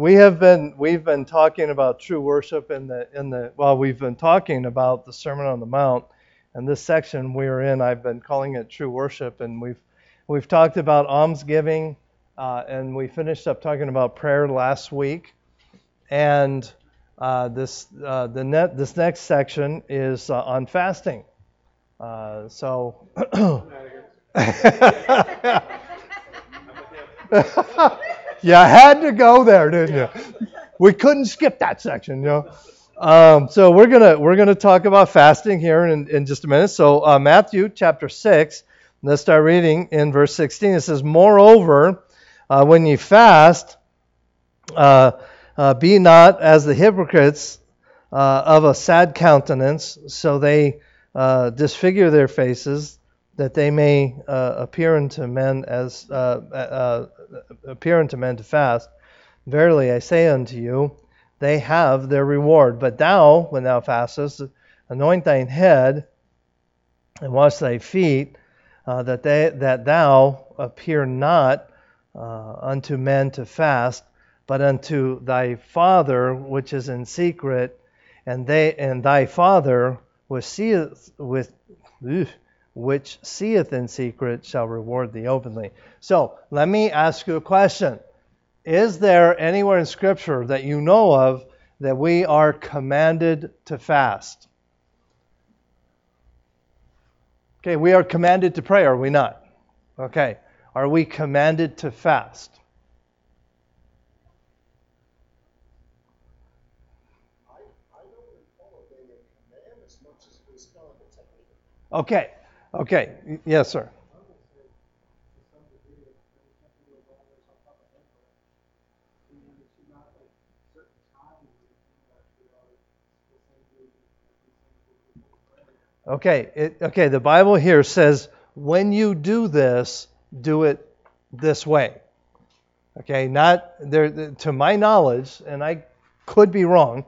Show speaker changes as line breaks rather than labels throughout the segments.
we have been we've been talking about true worship in the in the well we've been talking about the Sermon on the Mount and this section we're in I've been calling it true worship and we've we've talked about almsgiving uh, and we finished up talking about prayer last week. And uh, this uh, the net this next section is uh, on fasting. Uh, so you had to go there, didn't you? We couldn't skip that section, you know. Um, so we're gonna we're gonna talk about fasting here in, in just a minute. So uh, Matthew chapter six. Let's start reading in verse 16. It says, "Moreover, uh, when ye fast, uh, uh be not as the hypocrites uh, of a sad countenance, so they uh, disfigure their faces, that they may appear unto men as appear unto men to fast. Verily I say unto you, they have their reward. But thou, when thou fastest, anoint thine head and wash thy feet, uh, that they that thou appear not uh, unto men to fast, but unto thy Father which is in secret, and they and thy Father which seeth with which seeth in secret shall reward thee openly. So let me ask you a question. Is there anywhere in Scripture that you know of that we are commanded to fast? Okay, we are commanded to pray, are we not? Okay, are we commanded to fast? Okay, Okay, yes, sir. Okay, it, okay, the Bible here says when you do this, do it this way. Okay, not there to my knowledge, and I could be wrong,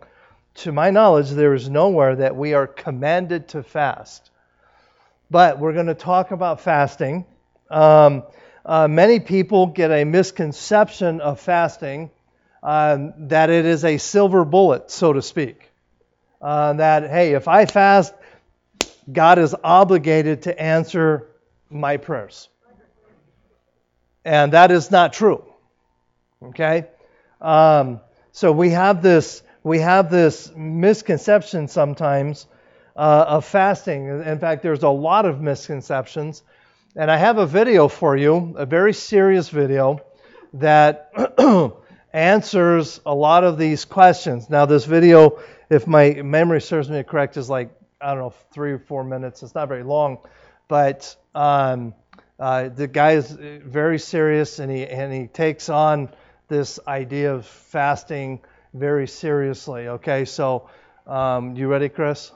to my knowledge, there is nowhere that we are commanded to fast but we're going to talk about fasting. Um, uh, many people get a misconception of fasting um, that it is a silver bullet, so to speak. Uh, that, hey, if I fast, God is obligated to answer my prayers. And that is not true. Okay? Um, so we have this we have this misconception sometimes uh, of fasting. In fact, there's a lot of misconceptions. And I have a video for you, a very serious video that answers a lot of these questions. Now, this video, if my memory serves me correct, is like, I don't know, three or four minutes. It's not very long. But um, uh, the guy is very serious and he, and he takes on this idea of fasting very seriously. Okay, so um, you ready, Chris?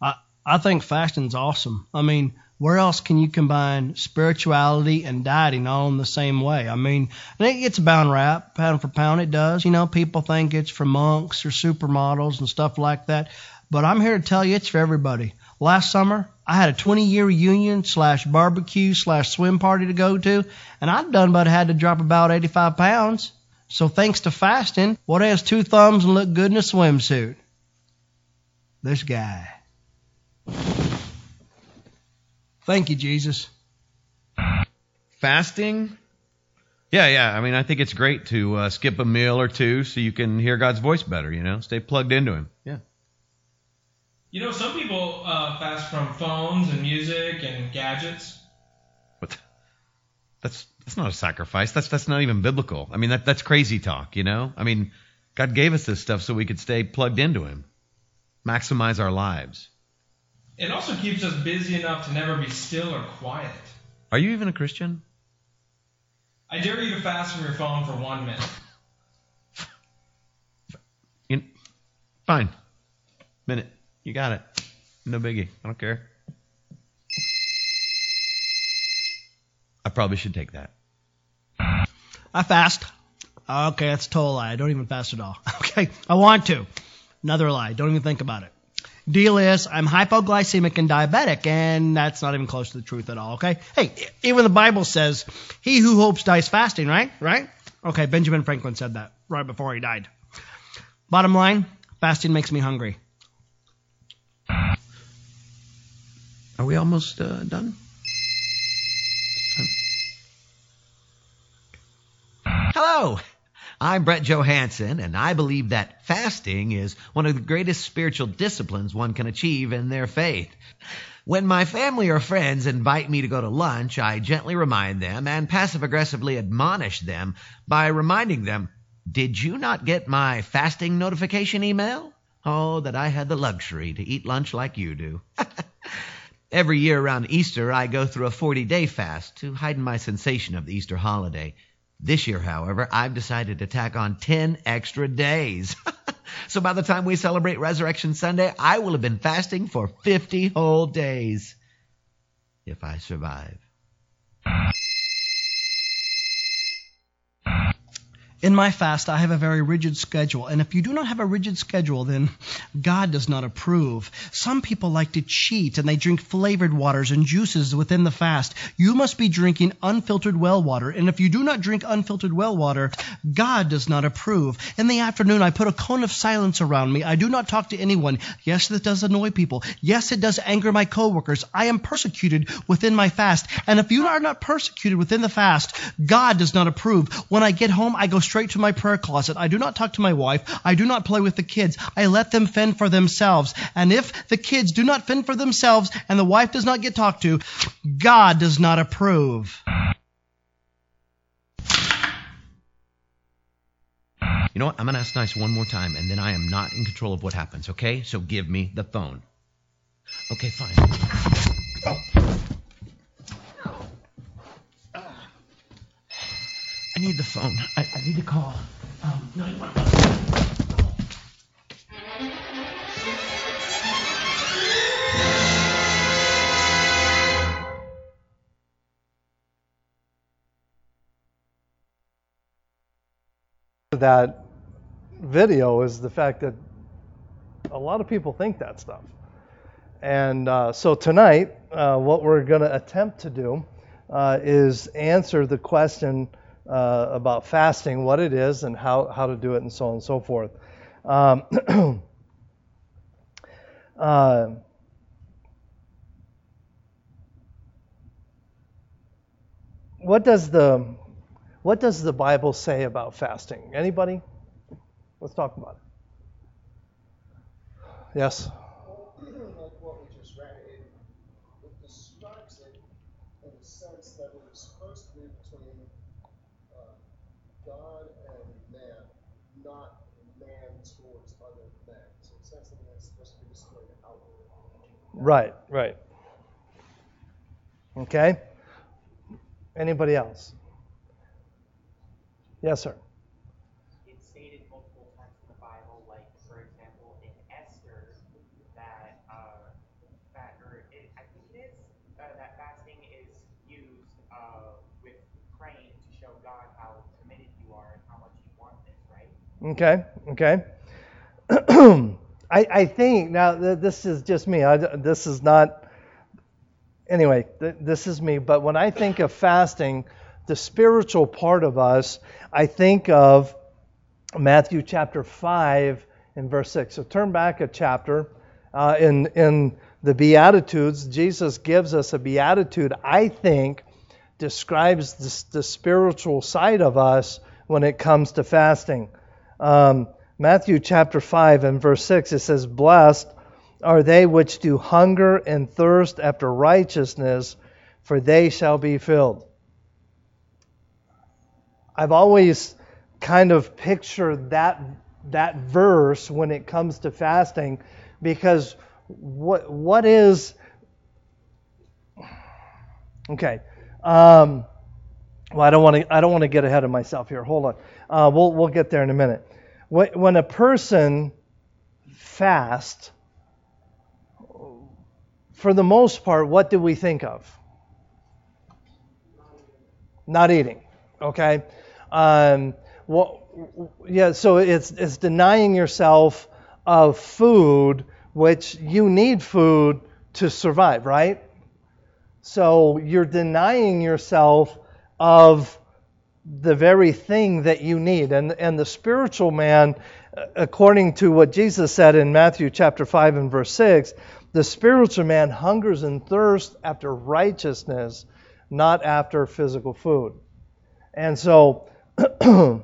I I think fasting's awesome. I mean, where else can you combine spirituality and dieting all in the same way? I mean, think it gets a bound rap, pound for pound, it does. You know, people think it's for monks or supermodels and stuff like that. But I'm here to tell you it's for everybody. Last summer, I had a 20 year reunion slash barbecue slash swim party to go to, and I'd done but had to drop about 85 pounds. So thanks to fasting, what has two thumbs and look good in a swimsuit? This guy. Thank you, Jesus.
Fasting? Yeah, yeah. I mean, I think it's great to uh, skip a meal or two so you can hear God's voice better, you know, stay plugged into Him. Yeah.
You know, some people uh, fast from phones and music and gadgets.
What? That's that's not a sacrifice. That's that's not even biblical. I mean, that that's crazy talk. You know. I mean, God gave us this stuff so we could stay plugged into Him, maximize our lives.
It also keeps us busy enough to never be still or quiet.
Are you even a Christian?
I dare you to fast from your phone for one minute.
You, fine. Minute. You got it. No biggie. I don't care. I probably should take that.
I fast. Okay, that's a total lie. I don't even fast at all. Okay, I want to. Another lie. Don't even think about it. Deal is, I'm hypoglycemic and diabetic, and that's not even close to the truth at all, okay? Hey, even the Bible says, he who hopes dies fasting, right? Right? Okay, Benjamin Franklin said that right before he died. Bottom line, fasting makes me hungry.
Are we almost uh, done? Hello, I'm Brett Johansson, and I believe that fasting is one of the greatest spiritual disciplines one can achieve in their faith. When my family or friends invite me to go to lunch, I gently remind them and passive aggressively admonish them by reminding them, Did you not get my fasting notification email? Oh, that I had the luxury to eat lunch like you do. Every year around Easter, I go through a 40 day fast to heighten my sensation of the Easter holiday. This year, however, I've decided to tack on 10 extra days. so by the time we celebrate Resurrection Sunday, I will have been fasting for 50 whole days. If I survive.
In my fast, I have a very rigid schedule. And if you do not have a rigid schedule, then God does not approve. Some people like to cheat and they drink flavored waters and juices within the fast. You must be drinking unfiltered well water. And if you do not drink unfiltered well water, God does not approve. In the afternoon, I put a cone of silence around me. I do not talk to anyone. Yes, that does annoy people. Yes, it does anger my coworkers. I am persecuted within my fast. And if you are not persecuted within the fast, God does not approve. When I get home, I go straight to my prayer closet. I do not talk to my wife. I do not play with the kids. I let them fend for themselves. And if the kids do not fend for themselves and the wife does not get talked to, God does not approve.
You know what? I'm going to ask nice one more time, and then I am not in control of what happens, okay? So give me the phone. Okay, fine. Oh. Need the phone. I, I need to call. Um, 911.
that video is the fact that a lot of people think that stuff. And uh, so tonight, uh, what we're going to attempt to do uh, is answer the question uh, about fasting, what it is, and how, how to do it, and so on and so forth. Um, uh, what does the what does the Bible say about fasting? Anybody? Let's talk about it. Yes.
like what we just read, it, it describes it in the sense that it is supposed to be between uh, God and man, not man towards other men. So it's not something that's supposed to be displayed outwardly.
Right, right. Okay. Anybody else? Yes, sir.
it's stated multiple times in the Bible, like for example in Esther, that uh, that or it, I think it is uh, that fasting is used uh, with praying to show God how committed you are and how much you want this, right?
Okay, okay. I, I think now th- this is just me. I, this is not. Anyway, th- this is me. But when I think of fasting, the spiritual part of us, I think of Matthew chapter 5 and verse 6. So turn back a chapter. Uh, in, in the Beatitudes, Jesus gives us a beatitude, I think, describes the, the spiritual side of us when it comes to fasting. Um, Matthew chapter 5 and verse 6, it says, Blessed are they which do hunger and thirst after righteousness, for they shall be filled. I've always kind of pictured that that verse when it comes to fasting because what what is okay um, well I don't want to I don't want to get ahead of myself here. Hold on. Uh, we'll we'll get there in a minute when, a person fasts for the most part what do we think of not eating okay um, yeah, so it's it's denying yourself of food which you need food to survive, right? So you're denying yourself of the very thing that you need. And, and the spiritual man, according to what Jesus said in Matthew chapter 5 and verse 6, the spiritual man hungers and thirsts after righteousness, not after physical food. And so,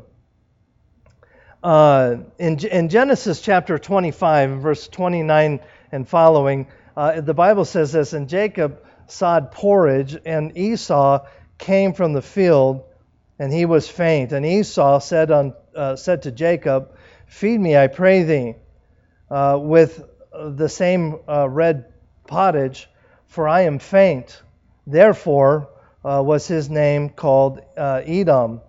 uh, in, in Genesis chapter 25, verse 29 and following, uh, the Bible says this And Jacob sawed porridge, and Esau came from the field, and he was faint. And Esau said, on, uh, said to Jacob, Feed me, I pray thee, uh, with the same uh, red pottage, for I am faint. Therefore uh, was his name called uh, Edom.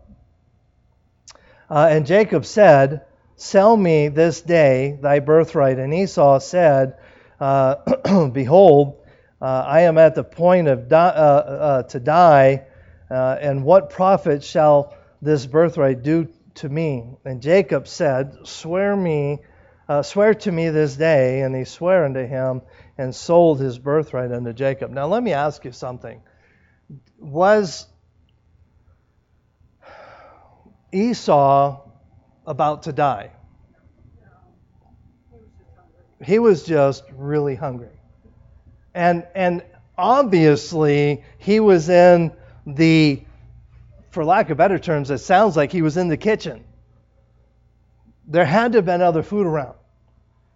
Uh, and Jacob said, Sell me this day thy birthright. And Esau said, Behold, I am at the point of di- to die uh, and what profit shall this birthright do to me? And Jacob said, Swear me, uh, swear to me this day. And he swore unto him and sold his birthright unto Jacob. Now let me ask you something. Was Esau about to die? He was just really hungry. And and obviously he was in the, for lack of better terms, it sounds like he was in the kitchen. There had to have been other food around.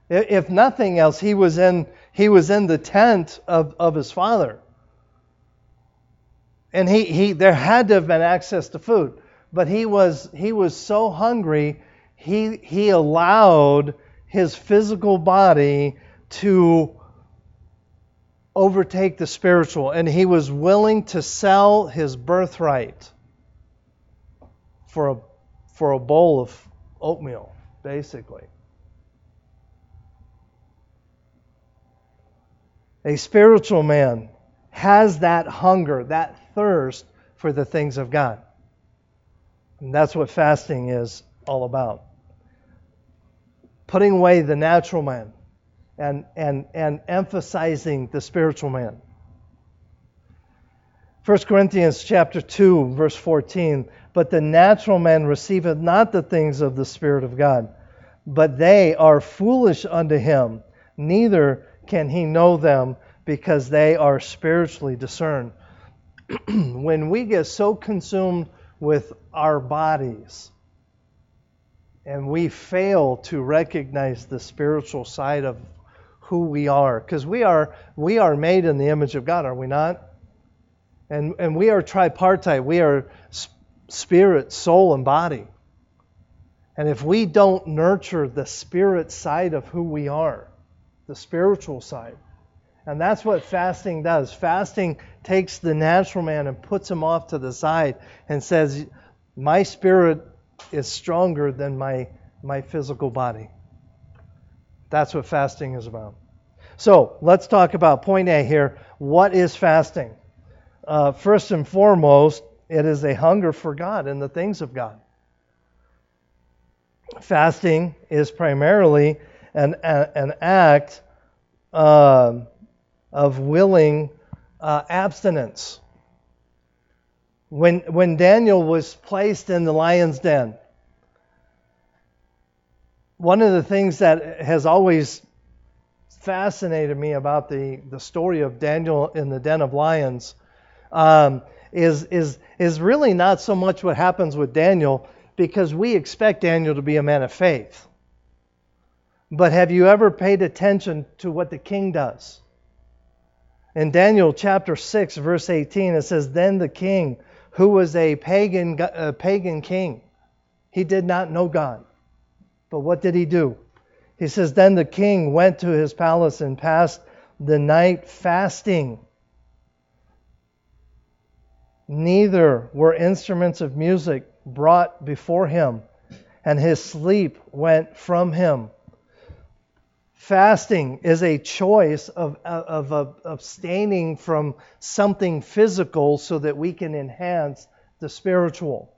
If nothing else, he was in he was in the tent of, of his father. And he, he there had to have been access to food. But he was he was so hungry, he he allowed his physical body to overtake the spiritual, and he was willing to sell his birthright for a, for a bowl of oatmeal, basically. A spiritual man has that hunger, that thirst for the things of God. And that's what fasting is all about. Putting away the natural man and, and, and emphasizing the spiritual man. 1 Corinthians chapter 2 verse 14 but the natural man receiveth not the things of the spirit of God but they are foolish unto him neither can he know them because they are spiritually discerned when we get so consumed with our bodies and we fail to recognize the spiritual side of who we are because we are we are made in the image of God, are we not? And and we are tripartite. We are spirit, soul, and body. And if we don't nurture the spirit side of who we are, the spiritual side, and that's what fasting does. Fasting takes the natural man and puts him off to the side and says, My spirit is stronger than my, my physical body. That's what fasting is about. So let's talk about point A here. What is fasting? Uh, first and foremost, it is a hunger for God and the things of God. Fasting is primarily an, an act uh, of willing uh, abstinence. When, when Daniel was placed in the lion's den, one of the things that has always fascinated me about the, the story of Daniel in the den of lions um, is, is, is really not so much what happens with Daniel, because we expect Daniel to be a man of faith. But have you ever paid attention to what the king does? In Daniel chapter 6, verse 18, it says, Then the king, who was a pagan, a pagan king, he did not know God. But what did he do? He says, Then the king went to his palace and passed the night fasting. Neither were instruments of music brought before him, and his sleep went from him. Fasting is a choice of, of, of abstaining from something physical so that we can enhance the spiritual.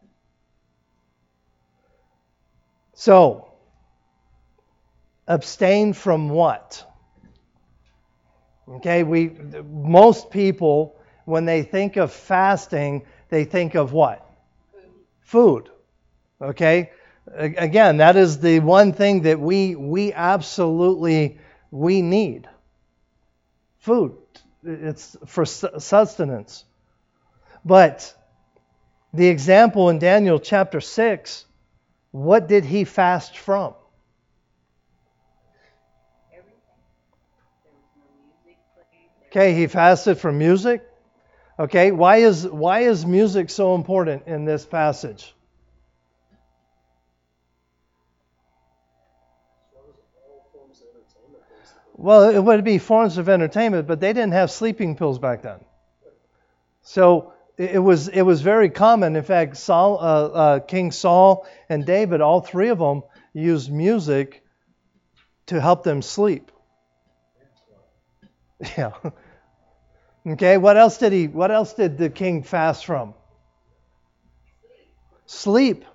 So, abstain from what? Okay, we most people when they think of fasting, they think of what? Food. Okay? Again, that is the one thing that we we absolutely we need. Food. It's for sustenance. But the example in Daniel chapter 6, what did he fast from?
Everything. There was no music playing. there
Okay, he fasted from music. Okay, why is why is music so important in this passage?
Well
it would be forms of entertainment, but they didn't have sleeping pills back then. So it was it was very common. In fact, Saul, uh, uh, King Saul and David, all three of them used music to help them sleep. Yeah. Okay. What else did he? What else did the king fast from? Sleep.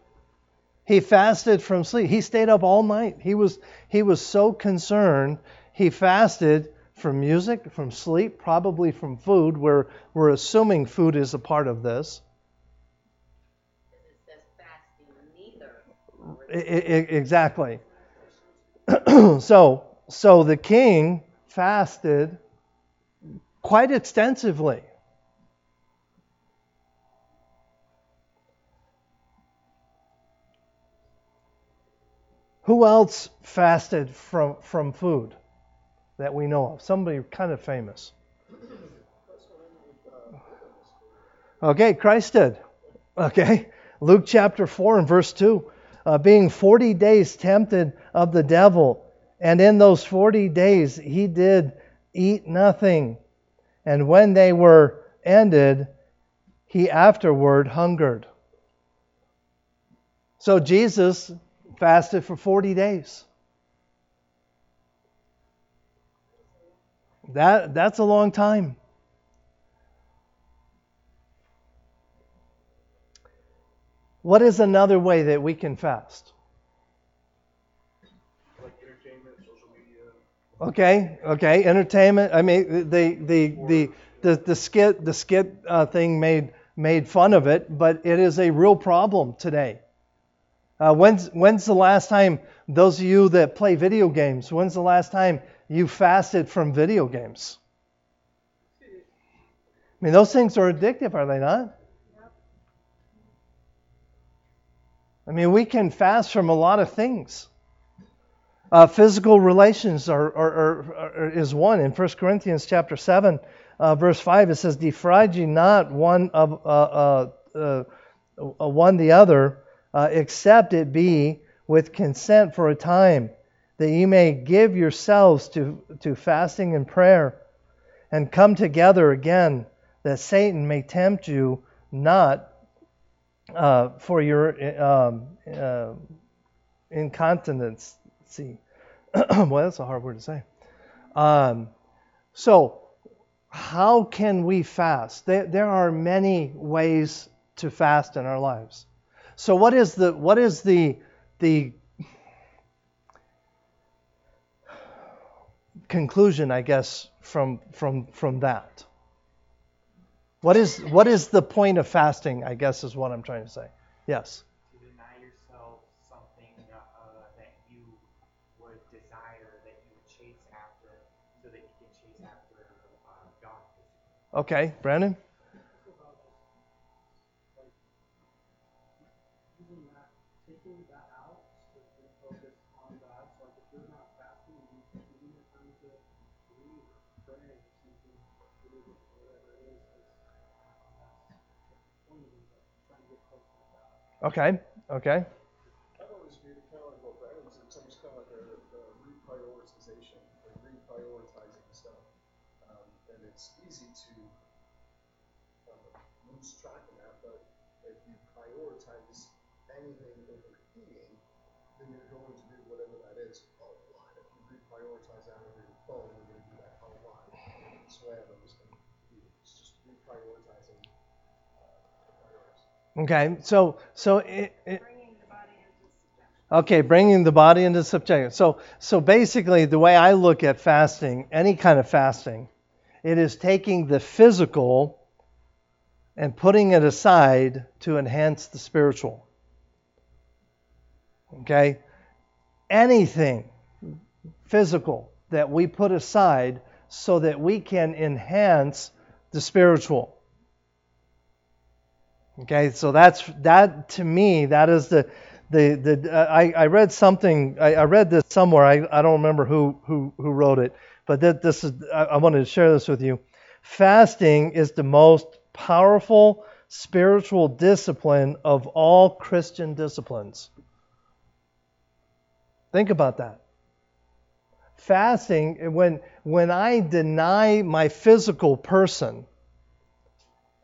He fasted from sleep. He stayed up all night. He was he was so concerned. He fasted from music, from sleep, probably from food. We're we're assuming food is a part of this. Exactly. so so the king fasted quite extensively. Who else fasted from, from food that we know of? Somebody kind of famous. Okay, Christ did. Okay, Luke chapter 4 and verse 2. Uh, being 40 days tempted of the devil, and in those 40 days he did eat nothing. And when they were ended, he afterward hungered. So Jesus fasted for 40 days. That, that's a long time. What is another way that we can fast?
Like entertainment, social media.
Okay, okay, entertainment. I mean, the the the the, the skit the skit uh, thing made made fun of it, but it is a real problem today. Uh, when's when's the last time those of you that play video games? When's the last time you fasted from video games? I mean, those things are addictive, are they not? I mean, we can fast from a lot of things. Uh, physical relations are, are, are, are- is one. In 1 Corinthians chapter 7, uh, verse 5, it says, Defraud ye not one of uh, uh, uh, uh, one the other, except it be with consent for a time, that ye may give yourselves to, to fasting and prayer, and come together again, that Satan may tempt you not for your um, incontinence. See, well, that's a hard word to say. Um, so, how can we fast? There, there are many ways to fast in our lives. So, what is the what is the the conclusion, I guess, from from from that? What is what is the point of fasting? I guess is what I'm trying to say. Yes.
To
Brandon? Okay, okay.
I've always viewed it kind of like what Brandon said. It's almost kind of like a, a reprioritization, like reprioritizing stuff. Um, and it's easy to uh, lose track of that, but if you prioritize anything over eating, then you're going to do whatever that is a lot. If you reprioritize that over your phone, you're going to do that a lot. That's the way I've understood it. It's just reprioritizing uh, the priorities.
Okay, so so it, it, okay, bringing the body into subjection. So so basically, the way I look at fasting, any kind of fasting, It is taking the physical and putting it aside to enhance the spiritual. Okay? Anything physical that we put aside so that we can enhance the spiritual. Okay, so that's that to me. That is the the the. Uh, I I read something. I, I read this somewhere. I, I don't remember who who who wrote it, but that this is. I, I wanted to share this with you. Fasting is the most powerful spiritual discipline of all Christian disciplines. Think about that. Fasting, when when I deny my physical person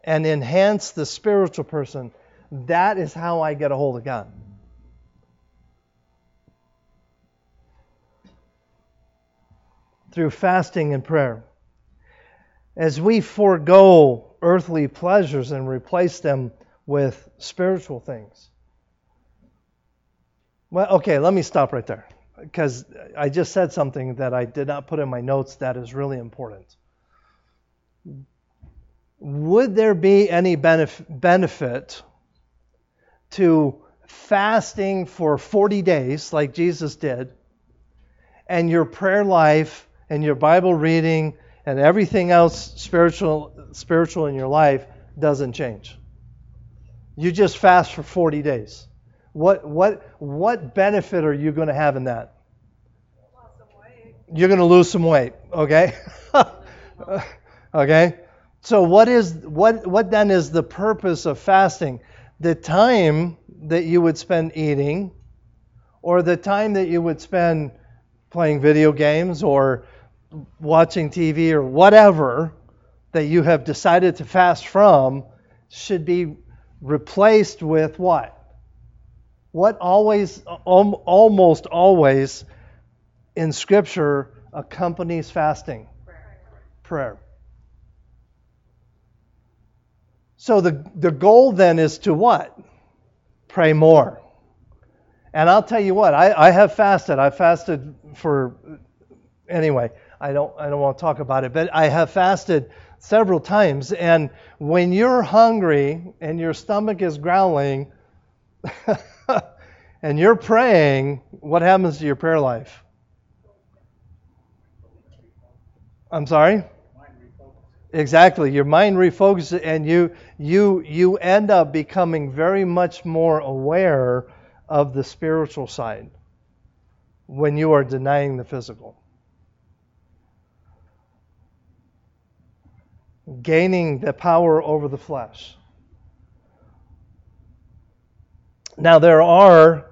and enhance the spiritual person, that is how I get a hold of God. Through fasting and prayer. As we forego earthly pleasures and replace them with spiritual things. Well, okay, let me stop right there because I just said something that I did not put in my notes that is really important. Would there be any benef- benefit to fasting for 40 days, like Jesus did, and your prayer life and your Bible reading and everything else spiritual, spiritual in your life doesn't change? You just fast for 40 days. What, what, what benefit are you going to have in that? You're going to lose some weight, okay? okay? So what is what what then is the purpose of fasting? The time that you would spend eating or the time that you would spend playing video games or watching TV or whatever that you have decided to fast from should be replaced with what? What always, almost always in Scripture accompanies fasting?
Prayer.
Prayer. So the, the goal then is to what? Pray more. And I'll tell you what, I, I have fasted. I fasted for anyway, I don't I don't want to talk about it, but I have fasted several times. And when you're hungry and your stomach is growling and you're praying, what happens to your prayer life? I'm sorry? Exactly. Your mind refocuses and you you you end up becoming very much more aware of the spiritual side when you are denying the physical. Gaining the power over the flesh. Now there are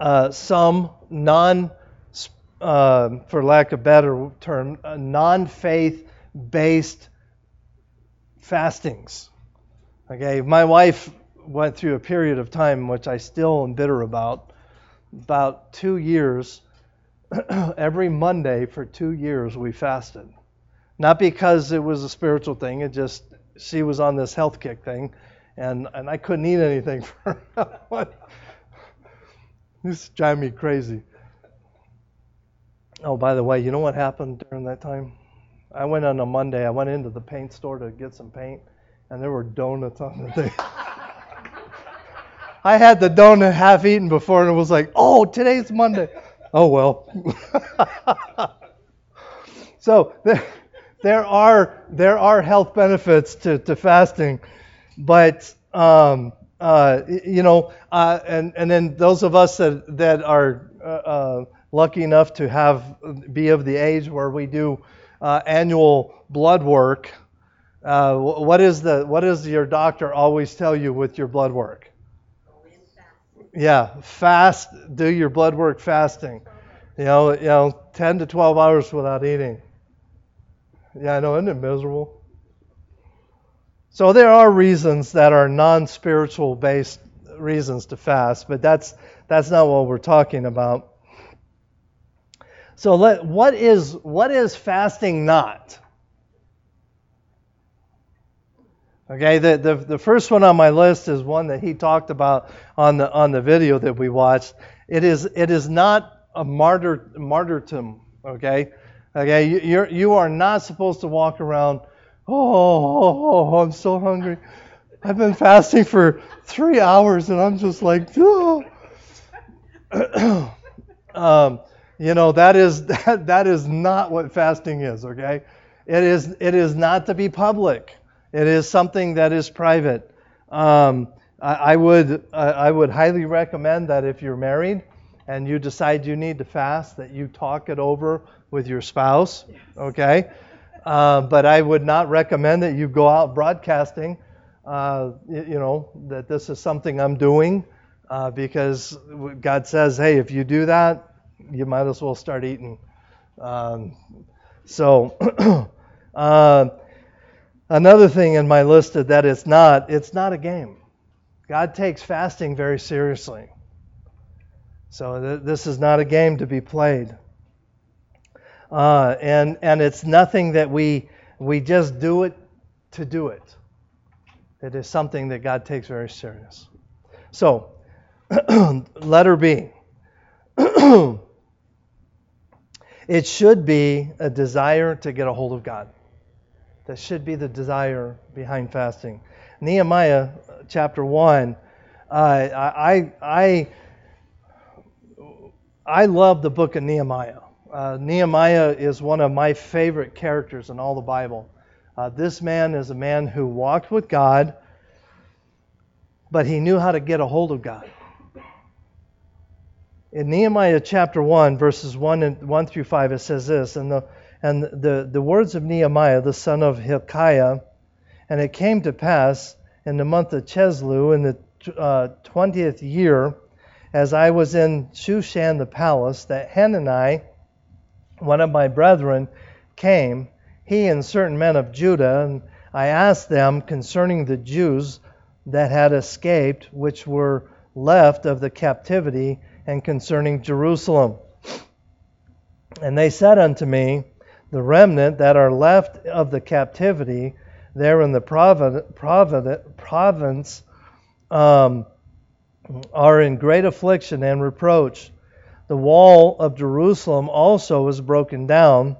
uh, some non, uh, for lack of better term, uh, non-faith based fastings. Okay, my wife went through a period of time which I still am bitter about, about two years. Every Monday for two years we fasted. Not because it was a spiritual thing, it just she was on this health kick thing, and and I couldn't eat anything for this drive me crazy. Oh, by the way, you know what happened during that time? I went on a Monday. I went into the paint store to get some paint, and there were donuts on the thing. I had the donut half eaten before, and it was like, oh, today's Monday. Oh well. so there, there are there are health benefits to, to fasting, but um, uh, you know, uh, and and then those of us that that are uh, uh lucky enough to have be of the age where we do uh, annual blood work, uh, what is the what does your doctor always tell you with your blood work? Yeah, fast. Do your blood work fasting. You know, you know, 10 to 12 hours without eating. Yeah, I know, isn't it miserable? So there are reasons that are non-spiritual based reasons to fast, but that's that's not what we're talking about. So let, what is what is fasting not? Okay, the, the, the first one on my list is one that he talked about on the on the video that we watched. It is it is not a martyr martyrdom. Okay, Okay, you, you're you are not supposed to walk around. Oh, oh, oh, I'm so hungry. I've been fasting for three hours and I'm just like, oh. um, you know that is that that is not what fasting is. Okay, it is it is not to be public. It is something that is private. Um, I, I would I I would highly recommend that if you're married and you decide you need to fast, that you talk it over with your spouse. Okay, uh, but I would not recommend that you go out broadcasting. Uh, you know that this is something I'm doing uh, because God says, hey, if you do that, you might as well start eating. Um, so. uh, Another thing in my list is that it's not it's not a game. God takes fasting very seriously. So th- this is not a game to be played. Uh, and and it's nothing that we we just do it to do it. It is something that God takes very serious. So, letter B. it should be a desire to get a hold of God. That should be the desire behind fasting. Nehemiah uh, chapter 1, uh, I, I, I love the book of Nehemiah. Uh, Nehemiah is one of my favorite characters in all the Bible. Uh, this man is a man who walked with God, but he knew how to get a hold of God. In Nehemiah chapter 1, verses 1, and, 1 through 5, it says this, and the and the, the words of Nehemiah, the son of Hilkiah. And it came to pass in the month of Chisleu, in the uh, twentieth year, as I was in Shushan the palace, that Hanani, one of my brethren, came, he and certain men of Judah, and I asked them concerning the Jews that had escaped, which were left of the captivity, and concerning Jerusalem. And they said unto me, the remnant that are left of the captivity there in the province um, are in great affliction and reproach. The wall of Jerusalem also is broken down,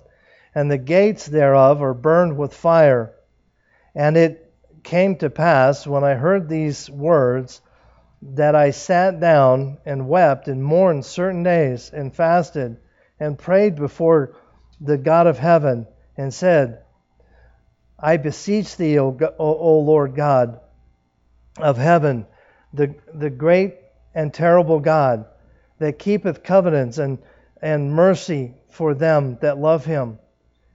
and the gates thereof are burned with fire. And it came to pass, when I heard these words, that I sat down and wept and mourned certain days, and fasted, and prayed before the God of heaven and said, I beseech thee, O, o Lord God of heaven, the, the great and terrible God that keepeth covenants and, and mercy for them that love him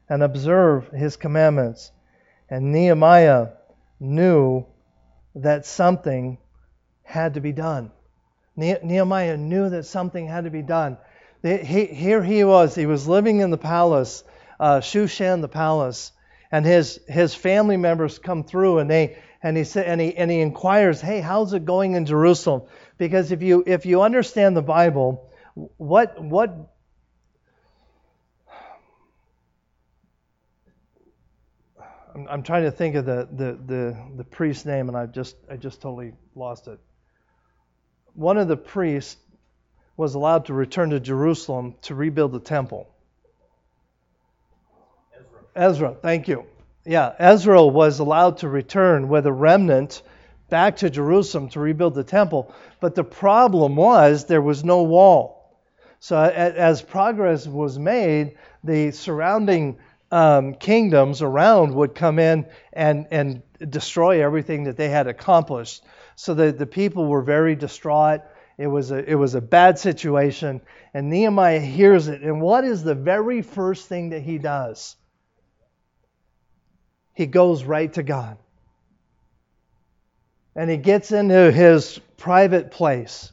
and observe his commandments. And Nehemiah knew that something had to be done. Nehemiah knew that something had to be done. He, here he was. He was living in the palace, uh, Shushan the palace, and his his family members come through, and they and he said and he and he inquires, "Hey, how's it going in Jerusalem?" Because if you if you understand the Bible, what what I'm, I'm trying to think of the, the the the priest's name, and I just I just totally lost it. One of the priests was allowed to return to Jerusalem to rebuild the temple. Ezra, Ezra thank you. Yeah, Ezra was allowed to return with a remnant back to Jerusalem to rebuild the temple. But the problem was there was no wall. So as progress was made, the surrounding um, kingdoms around would come in and, and destroy everything that they had accomplished. So the, the people were very distraught. It was a, it was a bad situation. And Nehemiah hears it. And what is the very first thing that he does? He goes right to God. And he gets into his private place.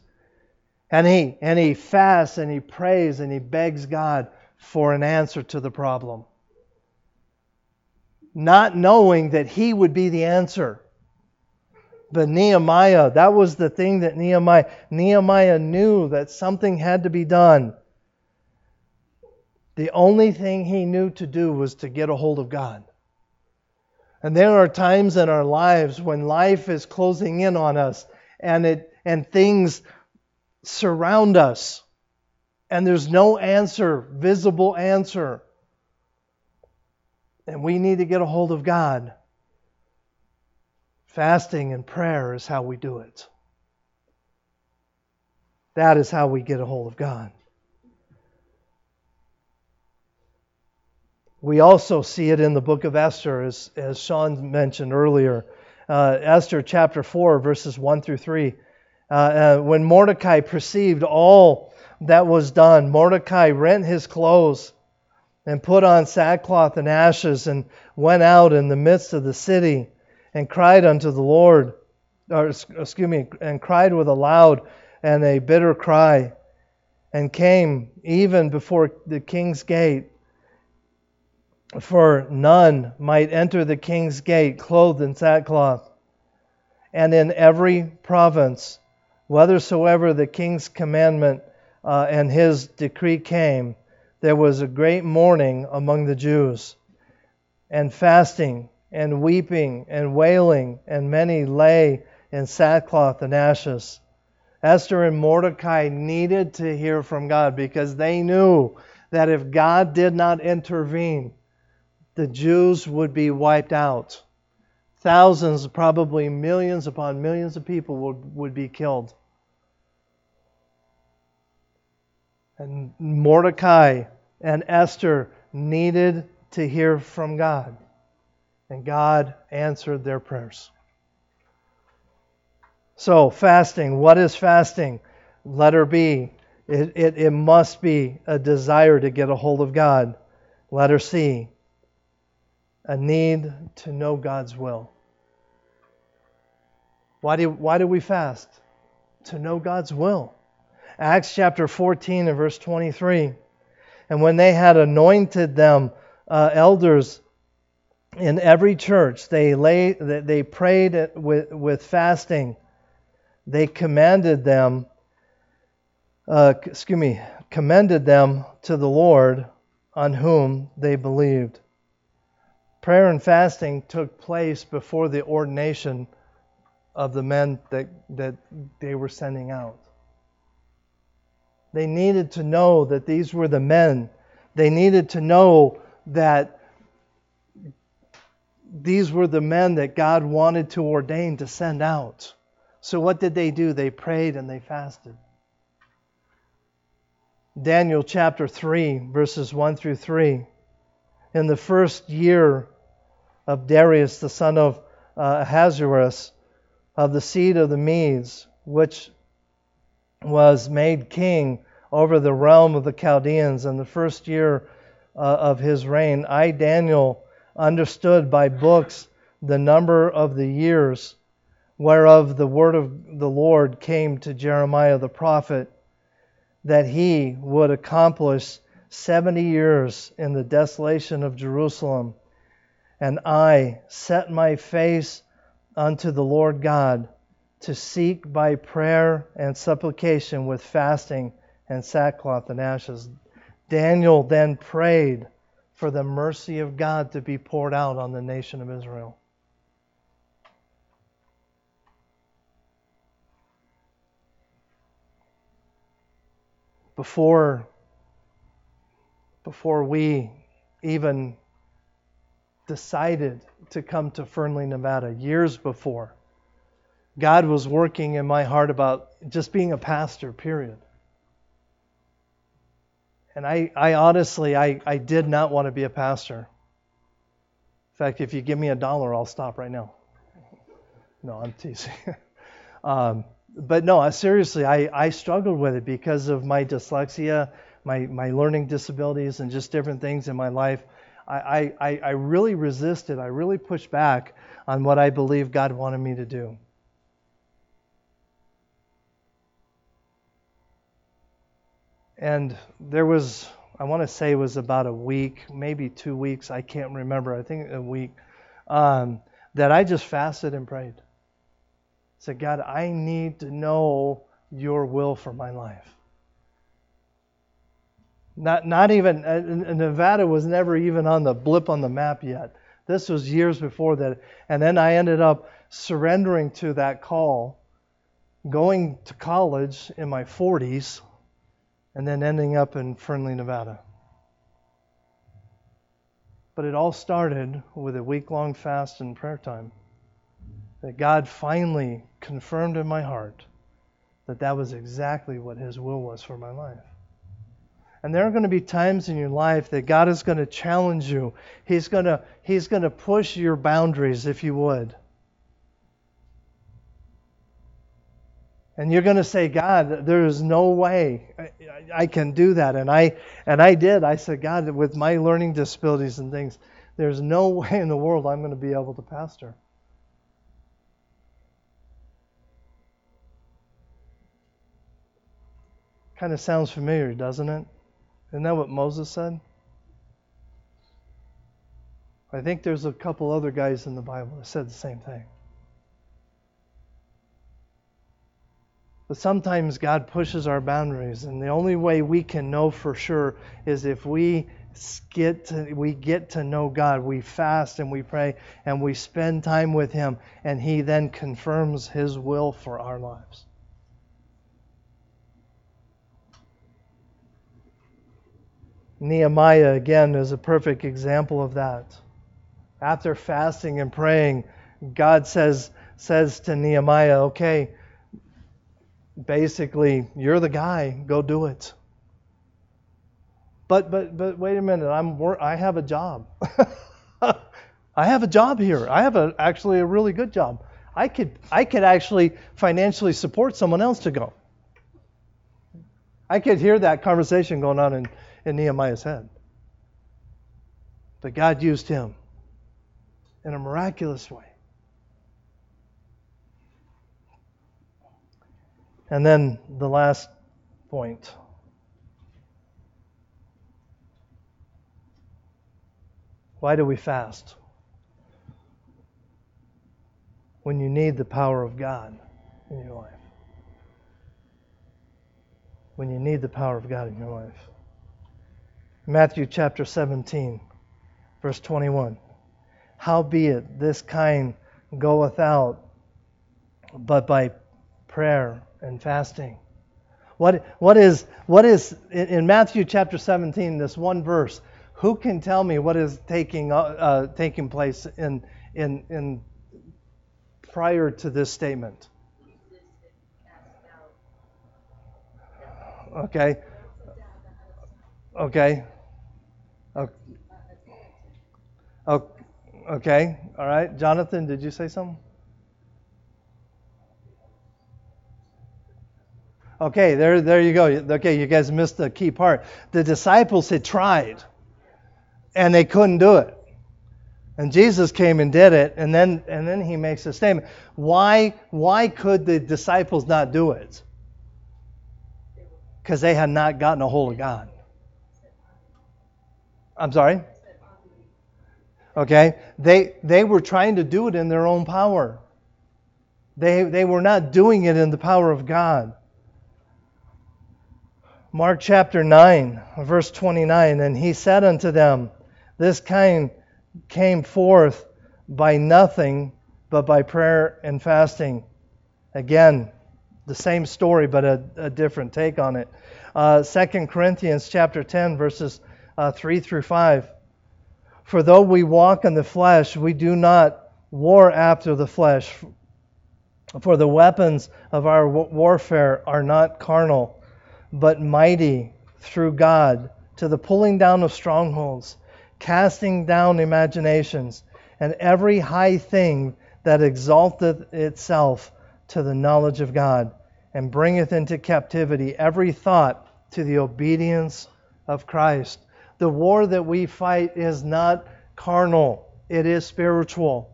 And he, and he fasts and he prays and he begs God for an answer to the problem. Not knowing that he would be the answer. But Nehemiah, that was the thing that Nehemiah, Nehemiah knew that something had to be done. The only thing he knew to do was to get a hold of God. And there are times in our lives when life is closing in on us and it and things surround us and there's no answer, visible answer. and we need to get a hold of God. Fasting and prayer is how we do it. That is how we get a hold of God. We also see it in the book of Esther, as, as Sean mentioned earlier. Uh, Esther chapter 4, verses 1 through 3. Uh, uh, when Mordecai perceived all that was done, Mordecai rent his clothes and put on sackcloth and ashes and went out in the midst of the city and cried unto the Lord, or excuse me, and cried with a loud and a bitter cry, and came even before the king's gate. For none might enter the king's gate clothed in sackcloth. And in every province, whithersoever the king's commandment uh, and his decree came, there was a great mourning among the Jews, and fasting, and weeping, and wailing, and many lay in sackcloth and ashes. Esther and Mordecai needed to hear from God because they knew that if God did not intervene, the Jews would be wiped out. Thousands, probably millions upon millions of people would, would be killed. And Mordecai and Esther needed to hear from God. And God answered their prayers. So, fasting. What is fasting? Letter B. It, it, it must be a desire to get a hold of God. Letter C. A need to know God's will. Why do, why do we fast? To know God's will. Acts chapter 14 and verse 23. And when they had anointed them uh, elders in every church, they lay, they prayed with, with fasting. They commanded them, uh, excuse me, commended them to the Lord on whom they believed. Prayer and fasting took place before the ordination of the men that, that they were sending out. They needed to know that these were the men. They needed to know that these were the men that God wanted to ordain to send out. So, what did they do? They prayed and they fasted. Daniel chapter 3, verses 1 through 3. In the first year of Darius, the son of uh, Ahasuerus, of the seed of the Medes, which was made king over the realm of the Chaldeans in the first year uh, of his reign. I, Daniel, understood by books the number of the years whereof the word of the Lord came to Jeremiah the prophet, that he would accomplish seventy years in the desolation of Jerusalem. And I set my face unto the Lord God to seek by prayer and supplication with fasting and sackcloth and ashes. Daniel then prayed for the mercy of God to be poured out on the nation of Israel. Before, before we even decided to come to Fernley, Nevada, years before, God was working in my heart about just being a pastor, period. And I, I honestly, I, I did not want to be a pastor. In fact, if you give me a dollar, I'll stop right now. No, I'm teasing. um, but no, seriously, I, I struggled with it because of my dyslexia, my, my learning disabilities, and just different things in my life. I, I, I really resisted, I really pushed back on what I believe God wanted me to do. And there was, I want to say it was about a week, maybe two weeks, I can't remember, I think a week, um, that I just fasted and prayed. I said, God, I need to know your will for my life. Not, not even, uh, Nevada was never even on the blip on the map yet. This was years before that. And then I ended up surrendering to that call, going to college in my 40s, and then ending up in Fernley, Nevada. But it all started with a week long fast and prayer time. That God finally confirmed in my heart that that was exactly what His will was for my life. And there are going to be times in your life that God is going to challenge you. He's going to, he's going to push your boundaries, if you would. And you're going to say, God, there is no way I, I can do that. And I, and I did. I said, God, with my learning disabilities and things, there's no way in the world I'm going to be able to pastor. Kind of sounds familiar, doesn't it? Isn't that what Moses said? I think there's a couple other guys in the Bible that said the same thing. But sometimes God pushes our boundaries, and the only way we can know for sure is if we get to, we get to know God. We fast and we pray and we spend time with Him, and He then confirms His will for our lives. Nehemiah, again, is a perfect example of that. After fasting and praying, God says, says to Nehemiah, okay, basically, you're the guy, go do it. But but but wait a minute, I'm I have a job. I have a job here. I have a actually a really good job. I could I could actually financially support someone else to go. I could hear that conversation going on in in Nehemiah's head. But God used him in a miraculous way. And then the last point. Why do we fast? When you need the power of God in your life. When you need the power of God in your life. Matthew chapter 17, verse 21. Howbeit this kind goeth out, but by prayer and fasting. What, what is, what is in Matthew chapter 17, this one verse, who can tell me what is taking, uh, uh, taking place in, in, in prior to this statement? Okay. Okay. Oh, okay. All right. Jonathan, did you say something? Okay, there, there you go. Okay, you guys missed the key part. The disciples had tried, and they couldn't do it. And Jesus came and did it, and then and then he makes a statement. Why why could the disciples not do it? Because they had not gotten a hold of God. I'm sorry? Okay? They, they were trying to do it in their own power. They, they were not doing it in the power of God. Mark chapter 9, verse 29 And he said unto them, This kind came forth by nothing but by prayer and fasting. Again, the same story, but a, a different take on it. Uh, 2 Corinthians chapter 10, verses uh, 3 through 5. For though we walk in the flesh, we do not war after the flesh. For the weapons of our warfare are not carnal, but mighty through God to the pulling down of strongholds, casting down imaginations, and every high thing that exalteth itself to the knowledge of God, and bringeth into captivity every thought to the obedience of Christ the war that we fight is not carnal, it is spiritual.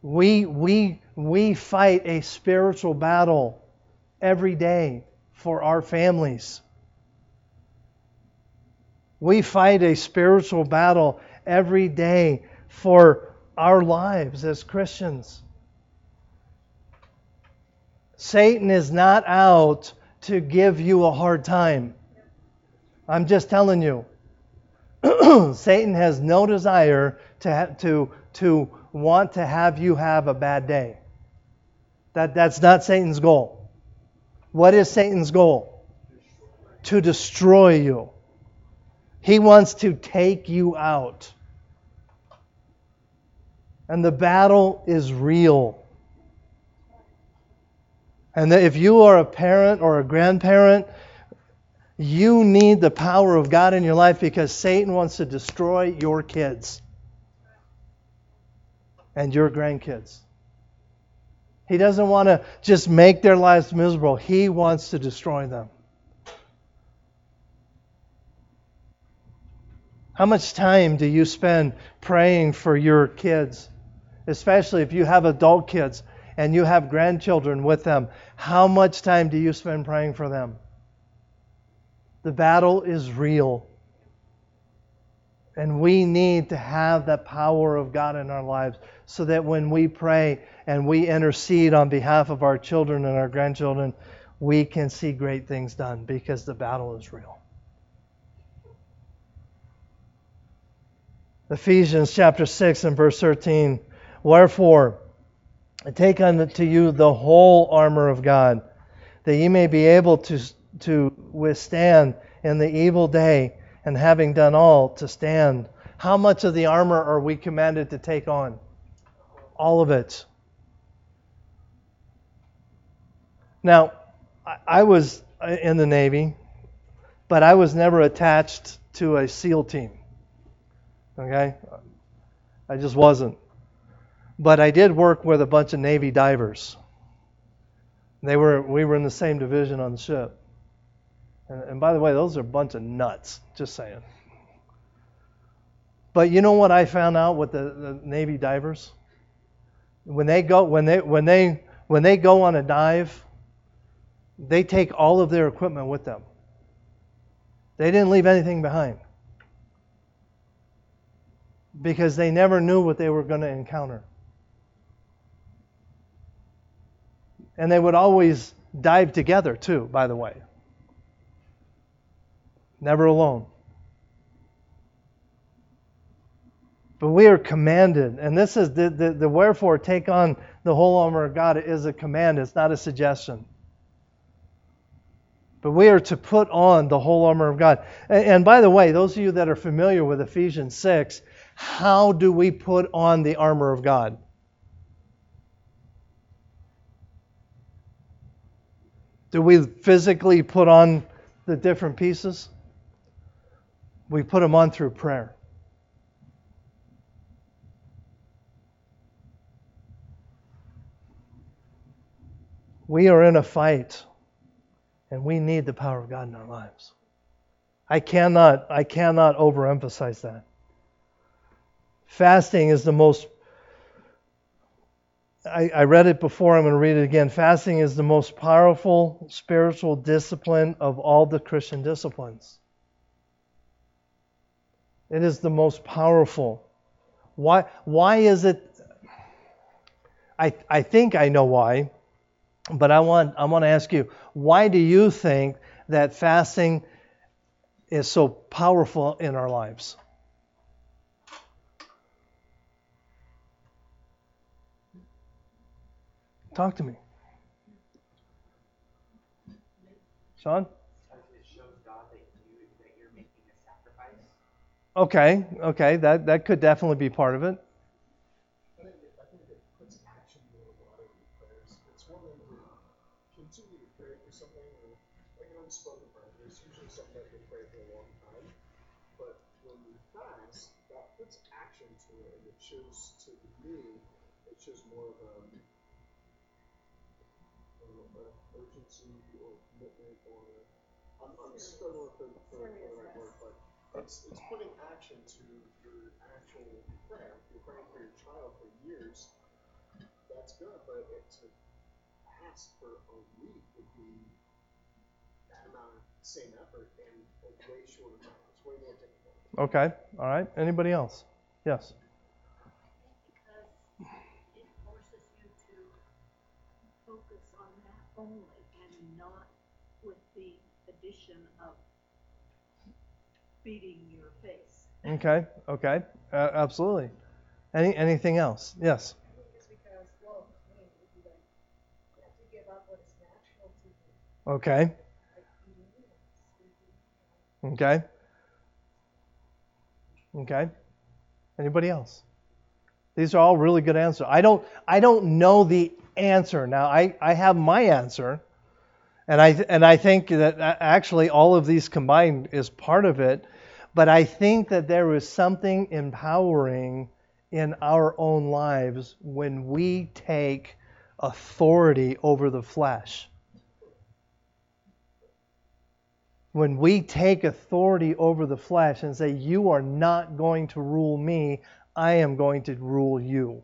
We, we, we fight a spiritual battle every day for our families. We fight a spiritual battle every day for our lives as Christians. Satan is not out to give you a hard time. I'm just telling you. Satan has no desire to, to, to want to have you have a bad day. That, that's not Satan's goal. What is Satan's goal? To destroy you. He wants to take you out. And the battle is real. And if you are a parent or a grandparent, you need the power of God in your life because Satan wants to destroy your kids and your grandkids. He doesn't want to just make their lives miserable, he wants to destroy them. How much time do you spend praying for your kids? Especially if you have adult kids and you have grandchildren with them. How much time do you spend praying for them? The battle is real. And we need to have the power of God in our lives so that when we pray and we intercede on behalf of our children and our grandchildren, we can see great things done because the battle is real. Ephesians chapter 6 and verse 13. Wherefore, take unto you the whole armor of God, that ye may be able to, to withstand in the evil day, and having done all, to stand. How much of the armor are we commanded to take on? All of it. Now, I was uh, in the Navy, but I was never attached to a SEAL team. Okay? I just wasn't. But I did work with a bunch of Navy divers. They were we were in the same division on the ship. And, and by the way, those are a bunch of nuts, just saying. But you know what I found out with the, the Navy divers? When they go when they when they when they go on a dive, they take all of their equipment with them. They didn't leave anything behind because they never knew what they were going to encounter. And they would always dive together, too, by the way. Never alone. But we are commanded, and this is the, the, the wherefore take on the whole armor of God is a command, it's not a suggestion. But we are to put on the whole armor of God. And, and by the way, those of you that are familiar with Ephesians 6, how do we put on the armor of God? Do we physically put on the different pieces? We put them on through prayer. We are in a fight, and we need the power of God in our lives. I cannot, I cannot overemphasize that. Fasting is the most, I, I read it before, I'm going to read it again. Fasting is the most powerful spiritual discipline of all the Christian disciplines. It is the most powerful. Why, why is it? I, I think I know why, but I want, I want to ask you why do you think that fasting is so powerful in our lives? Talk to me. Sean?
It shows God that you that you're making a sacrifice.
Okay, okay, that, that could definitely be part of it.
I think, it, I think it puts action to a lot of your prayers. It's one thing to continue to pray for something, or like an unspoken prayer. There's usually something that you pray for a long time. But when you fast, that puts action to it, and it shows to me, it shows more of a, I don't know, uh, urgency or commitment, or I'm, I'm struggling with the, the, the right word, but it's it's putting action to your actual prayer. If praying for your child for years, that's good, but to ask for a week would be that amount of same effort and a way shorter time. It's way more difficult.
Okay, all right. Anybody else? Yes.
because it forces you to focus on that only and not with the addition of beating your face.
Okay, okay, uh, absolutely. Any anything else? Yes.
Just because, well, I mean, if you like, you have to give up what is natural to you,
Okay,
like eating and sleeping.
okay. Okay? Anybody else? These are all really good answers. I don't I don't know the answer. Now I, I have my answer. And I and I think that uh, actually all of these combined is part of it, but I think that there is something empowering in our own lives when we take authority over the flesh. When we take authority over the flesh and say, You are not going to rule me, I am going to rule you.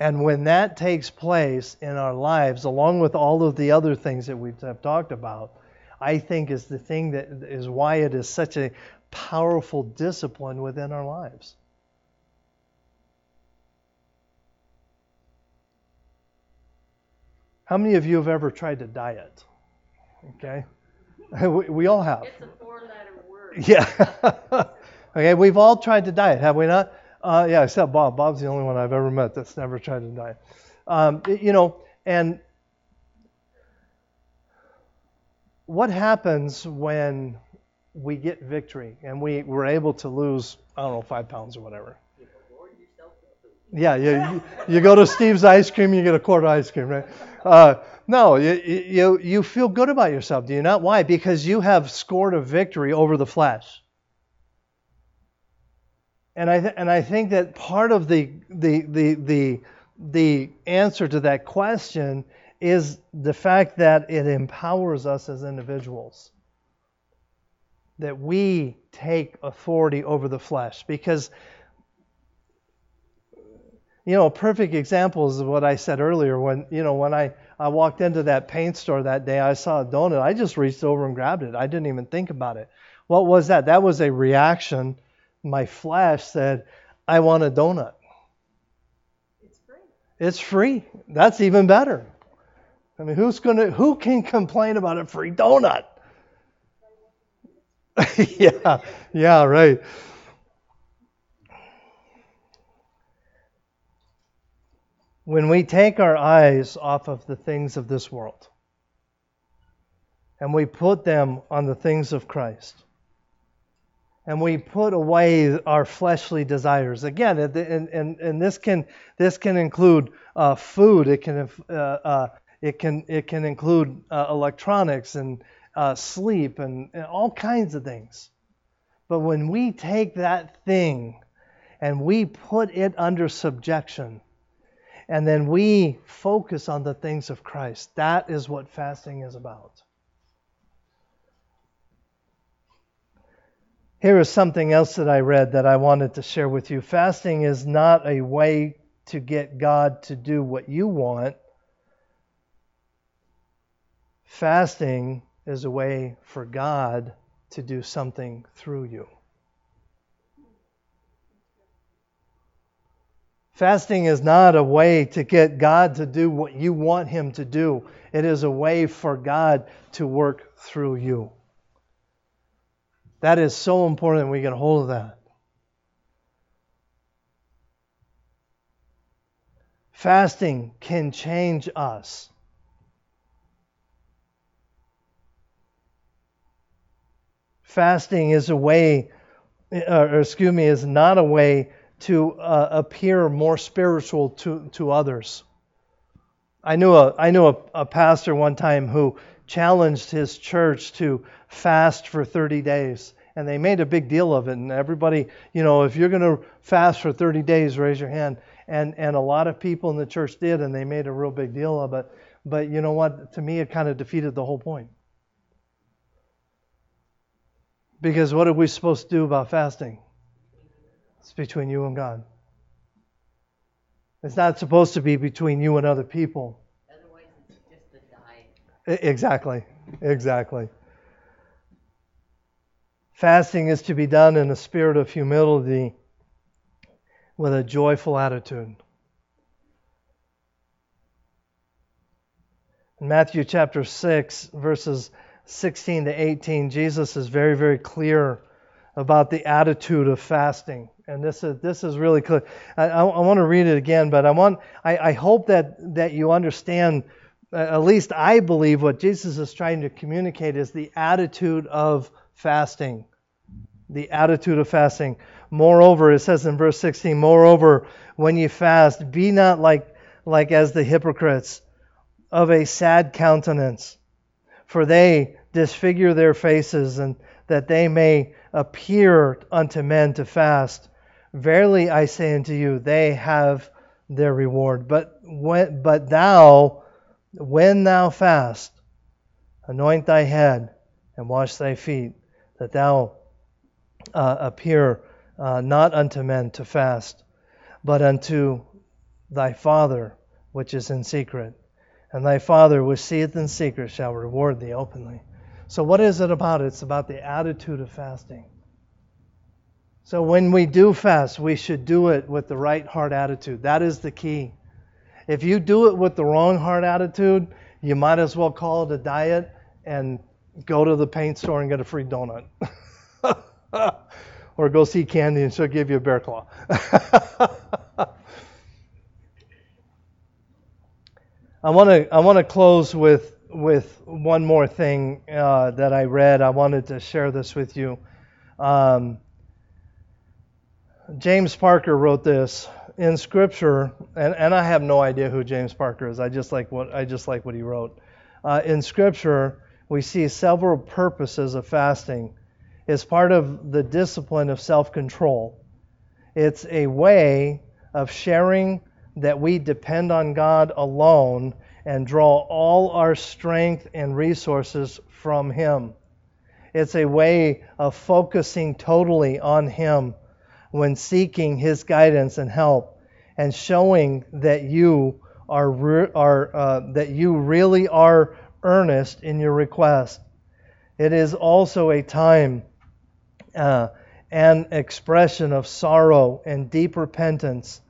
And when that takes place in our lives, along with all of the other things that we have talked about, I think is the thing that is why it is such a powerful discipline within our lives. How many of you have ever tried to diet? Okay. We, we all have.
It's a four-letter word.
Yeah. okay, we've all tried to diet, have we not? Uh, yeah, except Bob. Bob's the only one I've ever met that's never tried to diet. Um, you know, and what happens when we get victory and we were able to lose, I don't know, five pounds or whatever? Yeah, yeah. You, you go to Steve's Ice Cream, you get a quart of ice cream, right? Uh, no, you, you you feel good about yourself, do you not? Why? Because you have scored a victory over the flesh. And I th- and I think that part of the the the the the answer to that question is the fact that it empowers us as individuals. That we take authority over the flesh because you know, a perfect example is what I said earlier. When you know, when I, I walked into that paint store that day, I saw a donut. I just reached over and grabbed it. I didn't even think about it. What was that? That was a reaction. My flesh said, "I want a donut."
It's free.
It's free. That's even better. I mean, who's gonna? Who can complain about a free donut? yeah, yeah, right. when we take our eyes off of the things of this world and we put them on the things of Christ and we put away our fleshly desires again and, and, and this can this can include uh, food it can uh, uh, it can it can include uh, electronics and uh, sleep and, and all kinds of things but when we take that thing and we put it under subjection and then we focus on the things of Christ. That is what fasting is about. Here is something else that I read that I wanted to share with you. Fasting is not a way to get God to do what you want. Fasting is a way for God to do something through you. Fasting is not a way to get God to do what you want Him to do, it is a way for God to work through you. That is so important we get a hold of that. Fasting can change us. Fasting is a way, or excuse me, is not a way to uh, appear more spiritual to, to others. I knew a I knew a, a pastor one time who challenged his church to fast for 30 days and they made a big deal of it and everybody you know if you're going to fast for 30 days raise your hand and and a lot of people in the church did and they made a real big deal of it but you know what to me it kind of defeated the whole point because what are we supposed to do about fasting it's between you and God. It's not supposed to be between you and other people.
Otherwise, it's just a diet.
Exactly. Exactly. Fasting is to be done in a spirit of humility with a joyful attitude. In Matthew chapter 6, verses 16 to 18, Jesus is very, very clear about the attitude of fasting and this is this is really clear. I, I, want to read it again, but I want I, I hope that that you understand. At least I believe what Jesus is trying to communicate is the attitude of fasting. the attitude of fasting. Moreover, it says in verse 16, Moreover, when you fast, be not like, like as the hypocrites of a sad countenance, for they disfigure their faces, and that they may appear unto men to fast. Verily I say unto you, they have their reward. But when, but thou, when thou fast, anoint thy head and wash thy feet, that thou uh, appear uh, not unto men to fast, but unto thy Father which is in secret. And thy Father which seeth in secret shall reward thee openly. So, what is it about? It's about the attitude of fasting. So, when we do fast, we should do it with the right heart attitude. That is the key. If you do it with the wrong heart attitude, you might as well call it a diet and go to the paint store and get a free donut. or go see Candy and she'll give you a bear claw. I want to I want to close with with one more thing uh, that I read. I wanted to share this with you. Um, James Parker wrote this in Scripture, and, and I have no idea who James Parker is. I just like what I just like what he wrote. Uh, in Scripture, we see several purposes of fasting. It's part of the discipline of self-control. It's a way of sharing that we depend on God alone and draw all our strength and resources from Him. It's a way of focusing totally on Him when seeking His guidance and help, and showing that you are, re- are uh, that you really are earnest in your request. It is also a time uh, and expression of sorrow and deep repentance,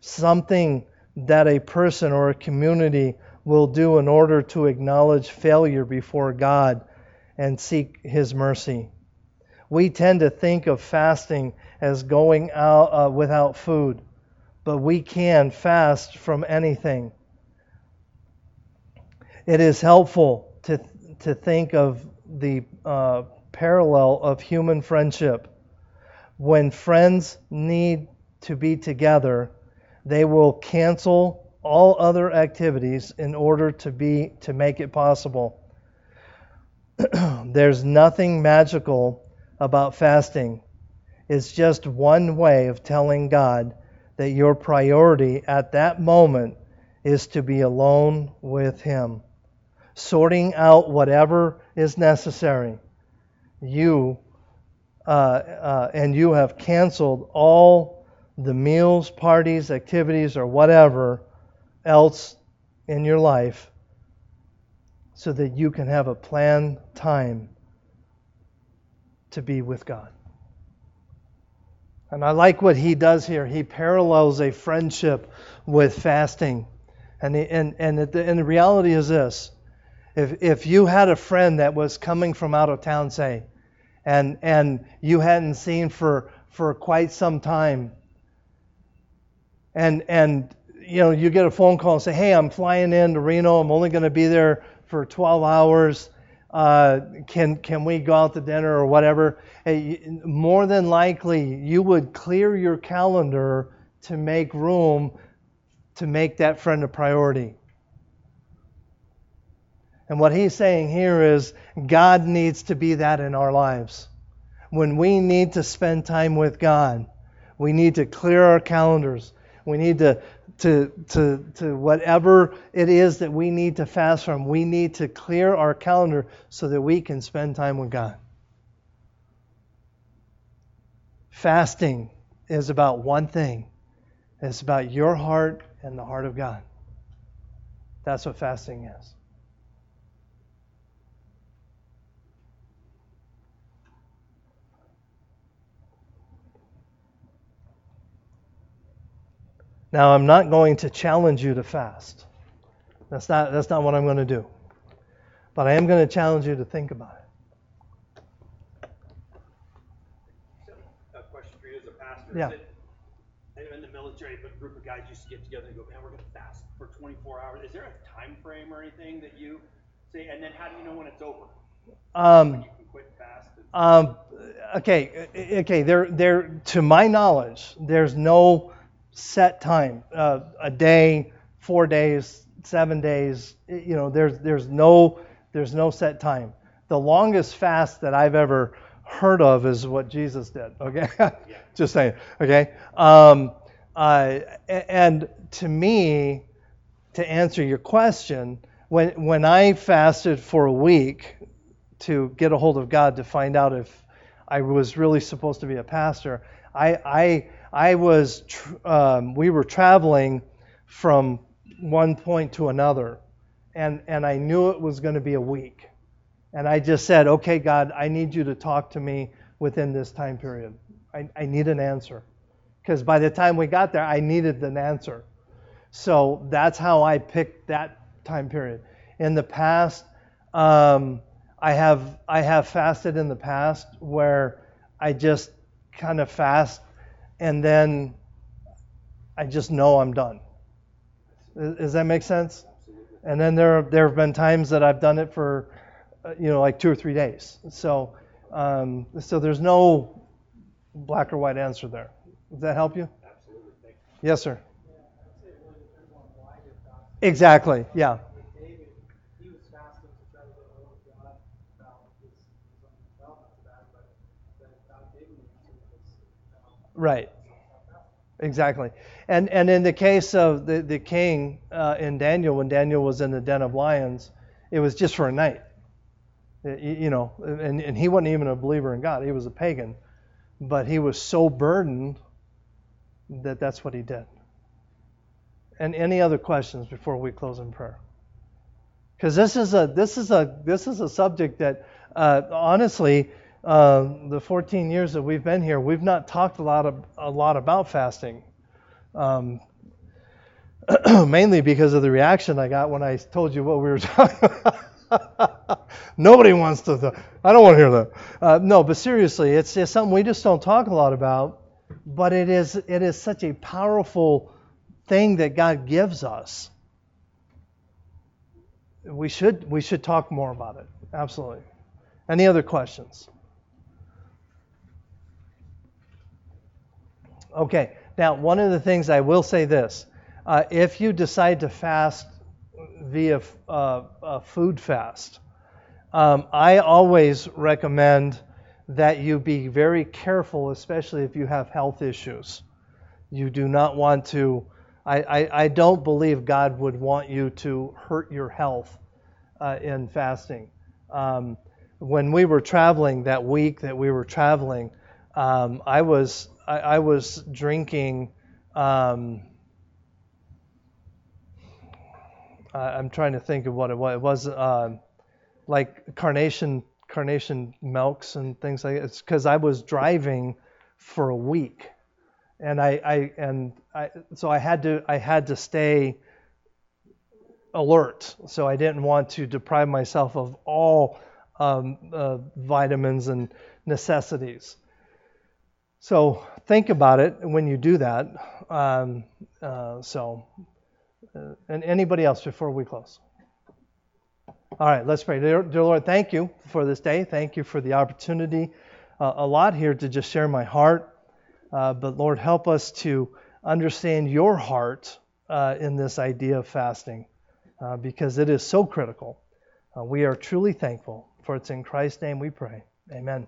something that a person or a community will do in order to acknowledge failure before God and seek His mercy. We tend to think of fasting as going out uh, without food, but we can fast from anything. It is helpful to, to think of the uh, parallel of human friendship. When friends need to be together, they will cancel all other activities in order to be to make it possible. There's nothing magical about fasting. It's just one way of telling God that your priority at that moment is to be alone with Him, sorting out whatever is necessary. You uh, uh, and you have canceled all the meals, parties, activities, or whatever else in your life so that you can have a planned time to be with God. And I like what he does here. He parallels a friendship with fasting. And, and, and, the, and the reality is this if, if you had a friend that was coming from out of town, say, and, and you hadn't seen for, for quite some time, and, and you know, you get a phone call and say, hey, I'm flying in to Reno. I'm only going to be there for 12 hours. Uh, can can we go out to dinner or whatever? Hey, more than likely, you would clear your calendar to make room to make that friend a priority. And what he's saying here is God needs to be that in our lives. When we need to spend time with God, we need to clear our calendars. We need to to, to, to whatever it is that we need to fast from. We need to clear our calendar so that we can spend time with God. Fasting is about one thing it's about your heart and the heart of God. That's what fasting is. Now, I'm not going to challenge you to fast. That's not, that's not what I'm going to do. But I am going to challenge you to think about it.
So, a question for you as a pastor.
Yeah.
Is in the military, but a group of guys used to get together and go, man, we're going to fast for 24 hours. Is there a time frame or anything that you say? And then how do you know when it's over?
Um,
when you can quit fast? And...
Um, okay, okay. There, there. To my knowledge, there's no set time. Uh, a day, four days, seven days. You know, there's there's no there's no set time. The longest fast that I've ever heard of is what Jesus did. Okay, just saying. Okay, um, uh, and to me, to answer your question, when when I fasted for a week to get a hold of God to find out if I was really supposed to be a pastor, I I I was um, we were traveling from one point to another, and and I knew it was going to be a week, and I just said, okay, God, I need you to talk to me within this time period. I, I need an answer, because by the time we got there, I needed an answer. So that's how I picked that time period. In the past, um, I have I have fasted in the past where I just kind of fast and then I just know I'm done. Does that make sense? And then there there have been times that I've done it for uh, you know like two or three days. So um, so there's no black or white answer there. Does that help you?
Absolutely.
Yes, sir.
Exactly. Yeah, say it really depends on why you're fasting.
Exactly. Yeah.
David, he was fasting to try to get a hold of God about his, his own health, not bad, but then God gave him the answer because
Right. Exactly. And and in the case of the the king uh, in Daniel, when Daniel was in the den of lions, it was just for a night. You you know, and, and he wasn't even a believer in God. He was a pagan, but he was so burdened that that's what he did. And any other questions before we close in prayer? Because this is a this is a this is a subject that uh, honestly uh, the 14 years that we've been here, we've not talked a lot of, a lot about fasting. Um, mainly because of the reaction I got when I told you what we were talking about. Nobody wants to. Th- I don't want to hear that. Uh, no, but seriously, it's, it's something we just don't talk a lot about. But it is it is such a powerful thing that God gives us. We should we should talk more about it. Absolutely. Any other questions? Okay, now one of the things I will say this uh, if you decide to fast via uh, a food fast, um, I always recommend that you be very careful, especially if you have health issues. You do not want to, I, I, I don't believe God would want you to hurt your health uh, in fasting. Um, when we were traveling that week that we were traveling, um, I was I, I was drinking. Um, I'm trying to think of what it was. It was uh, like carnation carnation milks and things like that. It's because I was driving for a week, and I, I and I so I had to I had to stay alert. So I didn't want to deprive myself of all um, uh, vitamins and necessities. So think about it when you do that. Um, uh, so, uh, and anybody else before we close? All right, let's pray. Dear, dear Lord, thank you for this day. Thank you for the opportunity. Uh, a lot here to just share my heart. Uh, but Lord, help us to understand your heart uh, in this idea of fasting uh, because it is so critical. we are truly thankful. For it's in Christ's name we pray. Amen.